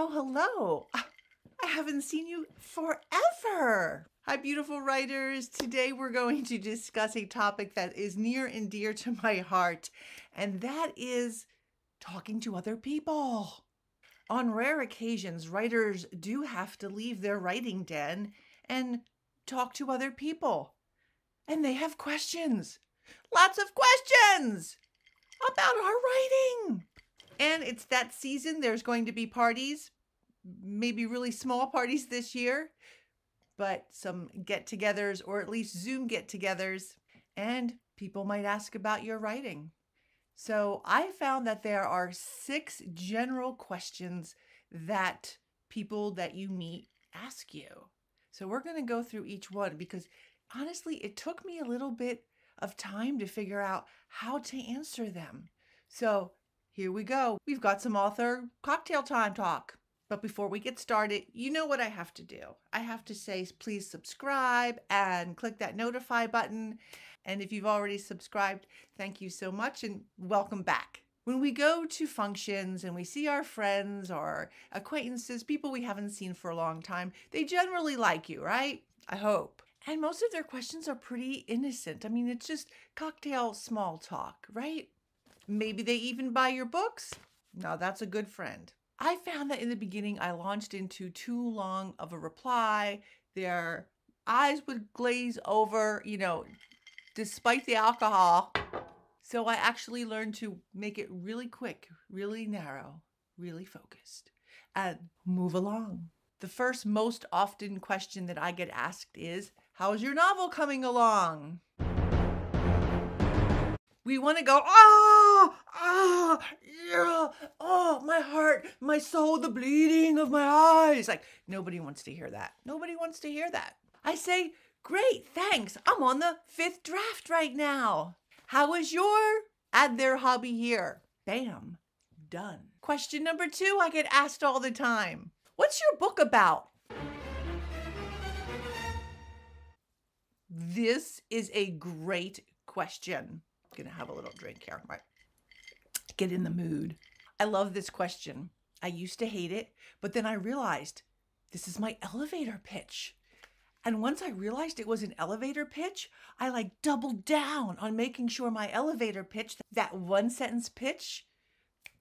Oh, hello. Ah, I haven't seen you forever. Hi, beautiful writers. Today we're going to discuss a topic that is near and dear to my heart, and that is talking to other people. On rare occasions, writers do have to leave their writing den and talk to other people. And they have questions. Lots of questions about our writing. And it's that season. There's going to be parties, maybe really small parties this year, but some get togethers or at least Zoom get togethers. And people might ask about your writing. So I found that there are six general questions that people that you meet ask you. So we're going to go through each one because honestly, it took me a little bit of time to figure out how to answer them. So here we go. We've got some author cocktail time talk. But before we get started, you know what I have to do. I have to say, please subscribe and click that notify button. And if you've already subscribed, thank you so much and welcome back. When we go to functions and we see our friends or acquaintances, people we haven't seen for a long time, they generally like you, right? I hope. And most of their questions are pretty innocent. I mean, it's just cocktail small talk, right? Maybe they even buy your books. Now that's a good friend. I found that in the beginning, I launched into too long of a reply. Their eyes would glaze over, you know, despite the alcohol. So I actually learned to make it really quick, really narrow, really focused, and move along. The first most often question that I get asked is, How's your novel coming along? We want to go, ah, ah, yeah, oh, my heart, my soul, the bleeding of my eyes. Like, nobody wants to hear that. Nobody wants to hear that. I say, great, thanks. I'm on the fifth draft right now. How is your? Add their hobby here. Bam, done. Question number two I get asked all the time What's your book about? This is a great question. Gonna have a little drink here. Right. Get in the mood. I love this question. I used to hate it, but then I realized this is my elevator pitch. And once I realized it was an elevator pitch, I like doubled down on making sure my elevator pitch, that one sentence pitch,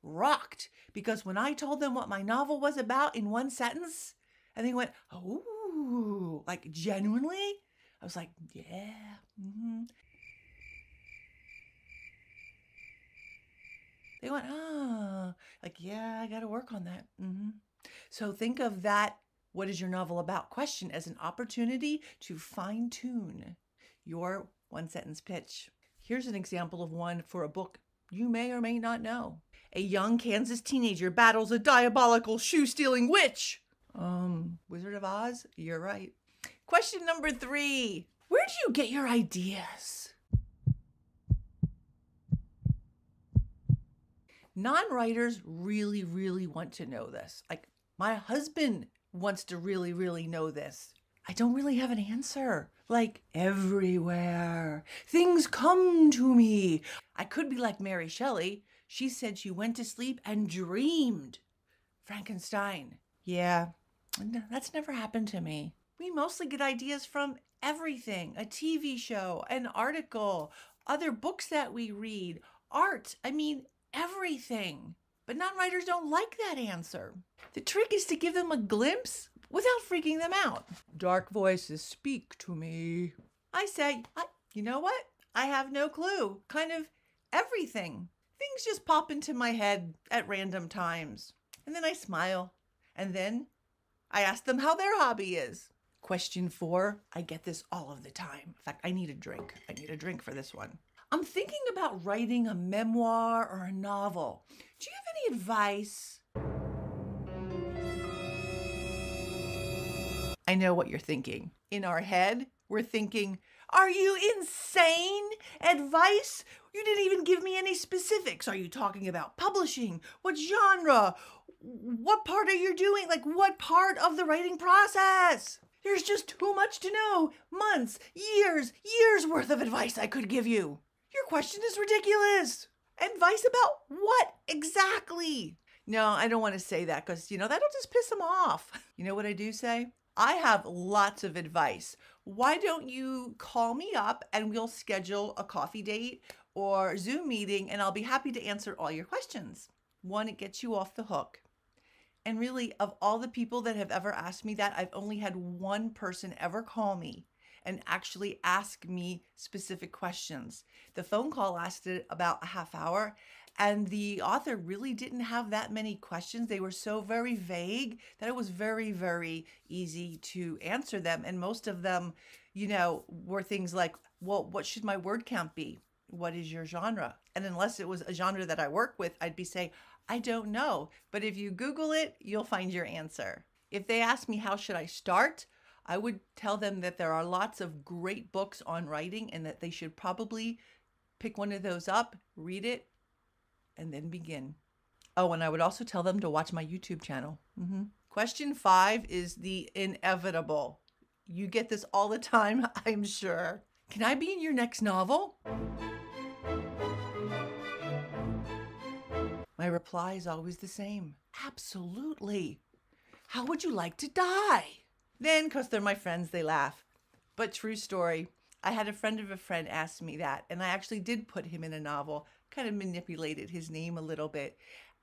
rocked. Because when I told them what my novel was about in one sentence, and they went, oh, like genuinely, I was like, yeah. Mm-hmm. They went, oh, like, yeah, I got to work on that. Mm-hmm. So think of that, what is your novel about question as an opportunity to fine tune your one sentence pitch. Here's an example of one for a book you may or may not know. A young Kansas teenager battles a diabolical shoe stealing witch. Um, Wizard of Oz? You're right. Question number three Where do you get your ideas? Non writers really, really want to know this. Like, my husband wants to really, really know this. I don't really have an answer. Like, everywhere. Things come to me. I could be like Mary Shelley. She said she went to sleep and dreamed Frankenstein. Yeah, that's never happened to me we mostly get ideas from everything a TV show, an article, other books that we read, art. I mean, everything. But non writers don't like that answer. The trick is to give them a glimpse without freaking them out. Dark voices speak to me. I say, I, you know what? I have no clue. Kind of everything. Things just pop into my head at random times. And then I smile. And then I ask them how their hobby is. Question four I get this all of the time. In fact, I need a drink. I need a drink for this one. I'm thinking about writing a memoir or a novel. Do you have any advice? I know what you're thinking. In our head, we're thinking, Are you insane? Advice? You didn't even give me any specifics. Are you talking about publishing? What genre? What part are you doing? Like, what part of the writing process? There's just too much to know. Months, years, years worth of advice I could give you. Question is ridiculous. Advice about what exactly? No, I don't want to say that because, you know, that'll just piss them off. You know what I do say? I have lots of advice. Why don't you call me up and we'll schedule a coffee date or Zoom meeting and I'll be happy to answer all your questions. One, it gets you off the hook. And really, of all the people that have ever asked me that, I've only had one person ever call me and actually ask me specific questions. The phone call lasted about a half hour, and the author really didn't have that many questions. They were so very vague that it was very, very easy to answer them. And most of them, you know, were things like, well, what should my word count be? What is your genre? And unless it was a genre that I work with, I'd be saying, I don't know. But if you Google it, you'll find your answer. If they ask me, how should I start? I would tell them that there are lots of great books on writing and that they should probably pick one of those up, read it, and then begin. Oh, and I would also tell them to watch my YouTube channel. Mm-hmm. Question five is the inevitable. You get this all the time, I'm sure. Can I be in your next novel? My reply is always the same Absolutely. How would you like to die? Then, because they're my friends, they laugh. But true story, I had a friend of a friend ask me that, and I actually did put him in a novel kind of manipulated his name a little bit.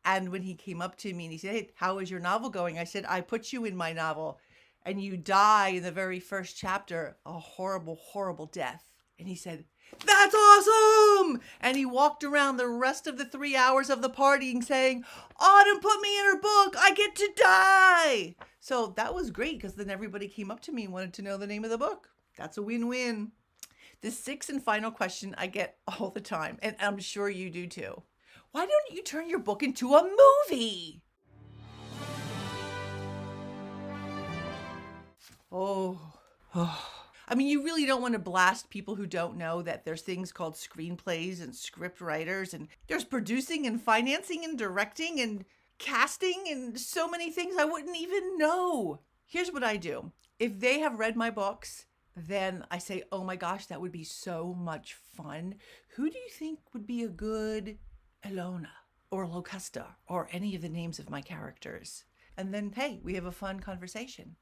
And when he came up to me and he said, Hey, how is your novel going? I said, I put you in my novel and you die in the very first chapter a horrible, horrible death. And he said, That's awesome! And he walked around the rest of the three hours of the partying saying, Autumn put me in her book. I get to die. So that was great because then everybody came up to me and wanted to know the name of the book. That's a win win. The sixth and final question I get all the time, and I'm sure you do too. Why don't you turn your book into a movie? Oh, oh. I mean, you really don't want to blast people who don't know that there's things called screenplays and script writers, and there's producing and financing and directing and casting and so many things I wouldn't even know. Here's what I do if they have read my books then I say, oh my gosh, that would be so much fun. Who do you think would be a good Ilona or Locusta or any of the names of my characters? And then, hey, we have a fun conversation.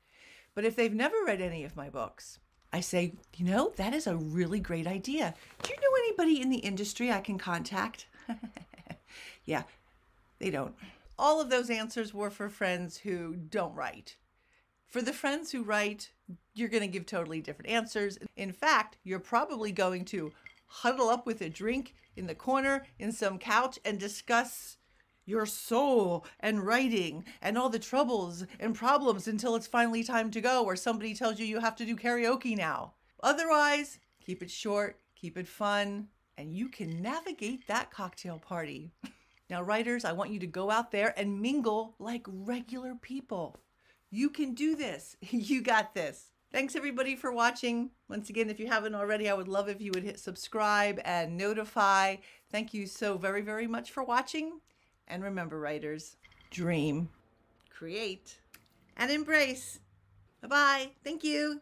But if they've never read any of my books, I say, you know, that is a really great idea. Do you know anybody in the industry I can contact? yeah, they don't. All of those answers were for friends who don't write. For the friends who write, you're going to give totally different answers. In fact, you're probably going to huddle up with a drink in the corner in some couch and discuss your soul and writing and all the troubles and problems until it's finally time to go or somebody tells you you have to do karaoke now. Otherwise, keep it short, keep it fun, and you can navigate that cocktail party. now, writers, I want you to go out there and mingle like regular people. You can do this. You got this. Thanks everybody for watching. Once again, if you haven't already, I would love if you would hit subscribe and notify. Thank you so very, very much for watching. And remember, writers, dream, create, and embrace. Bye bye. Thank you.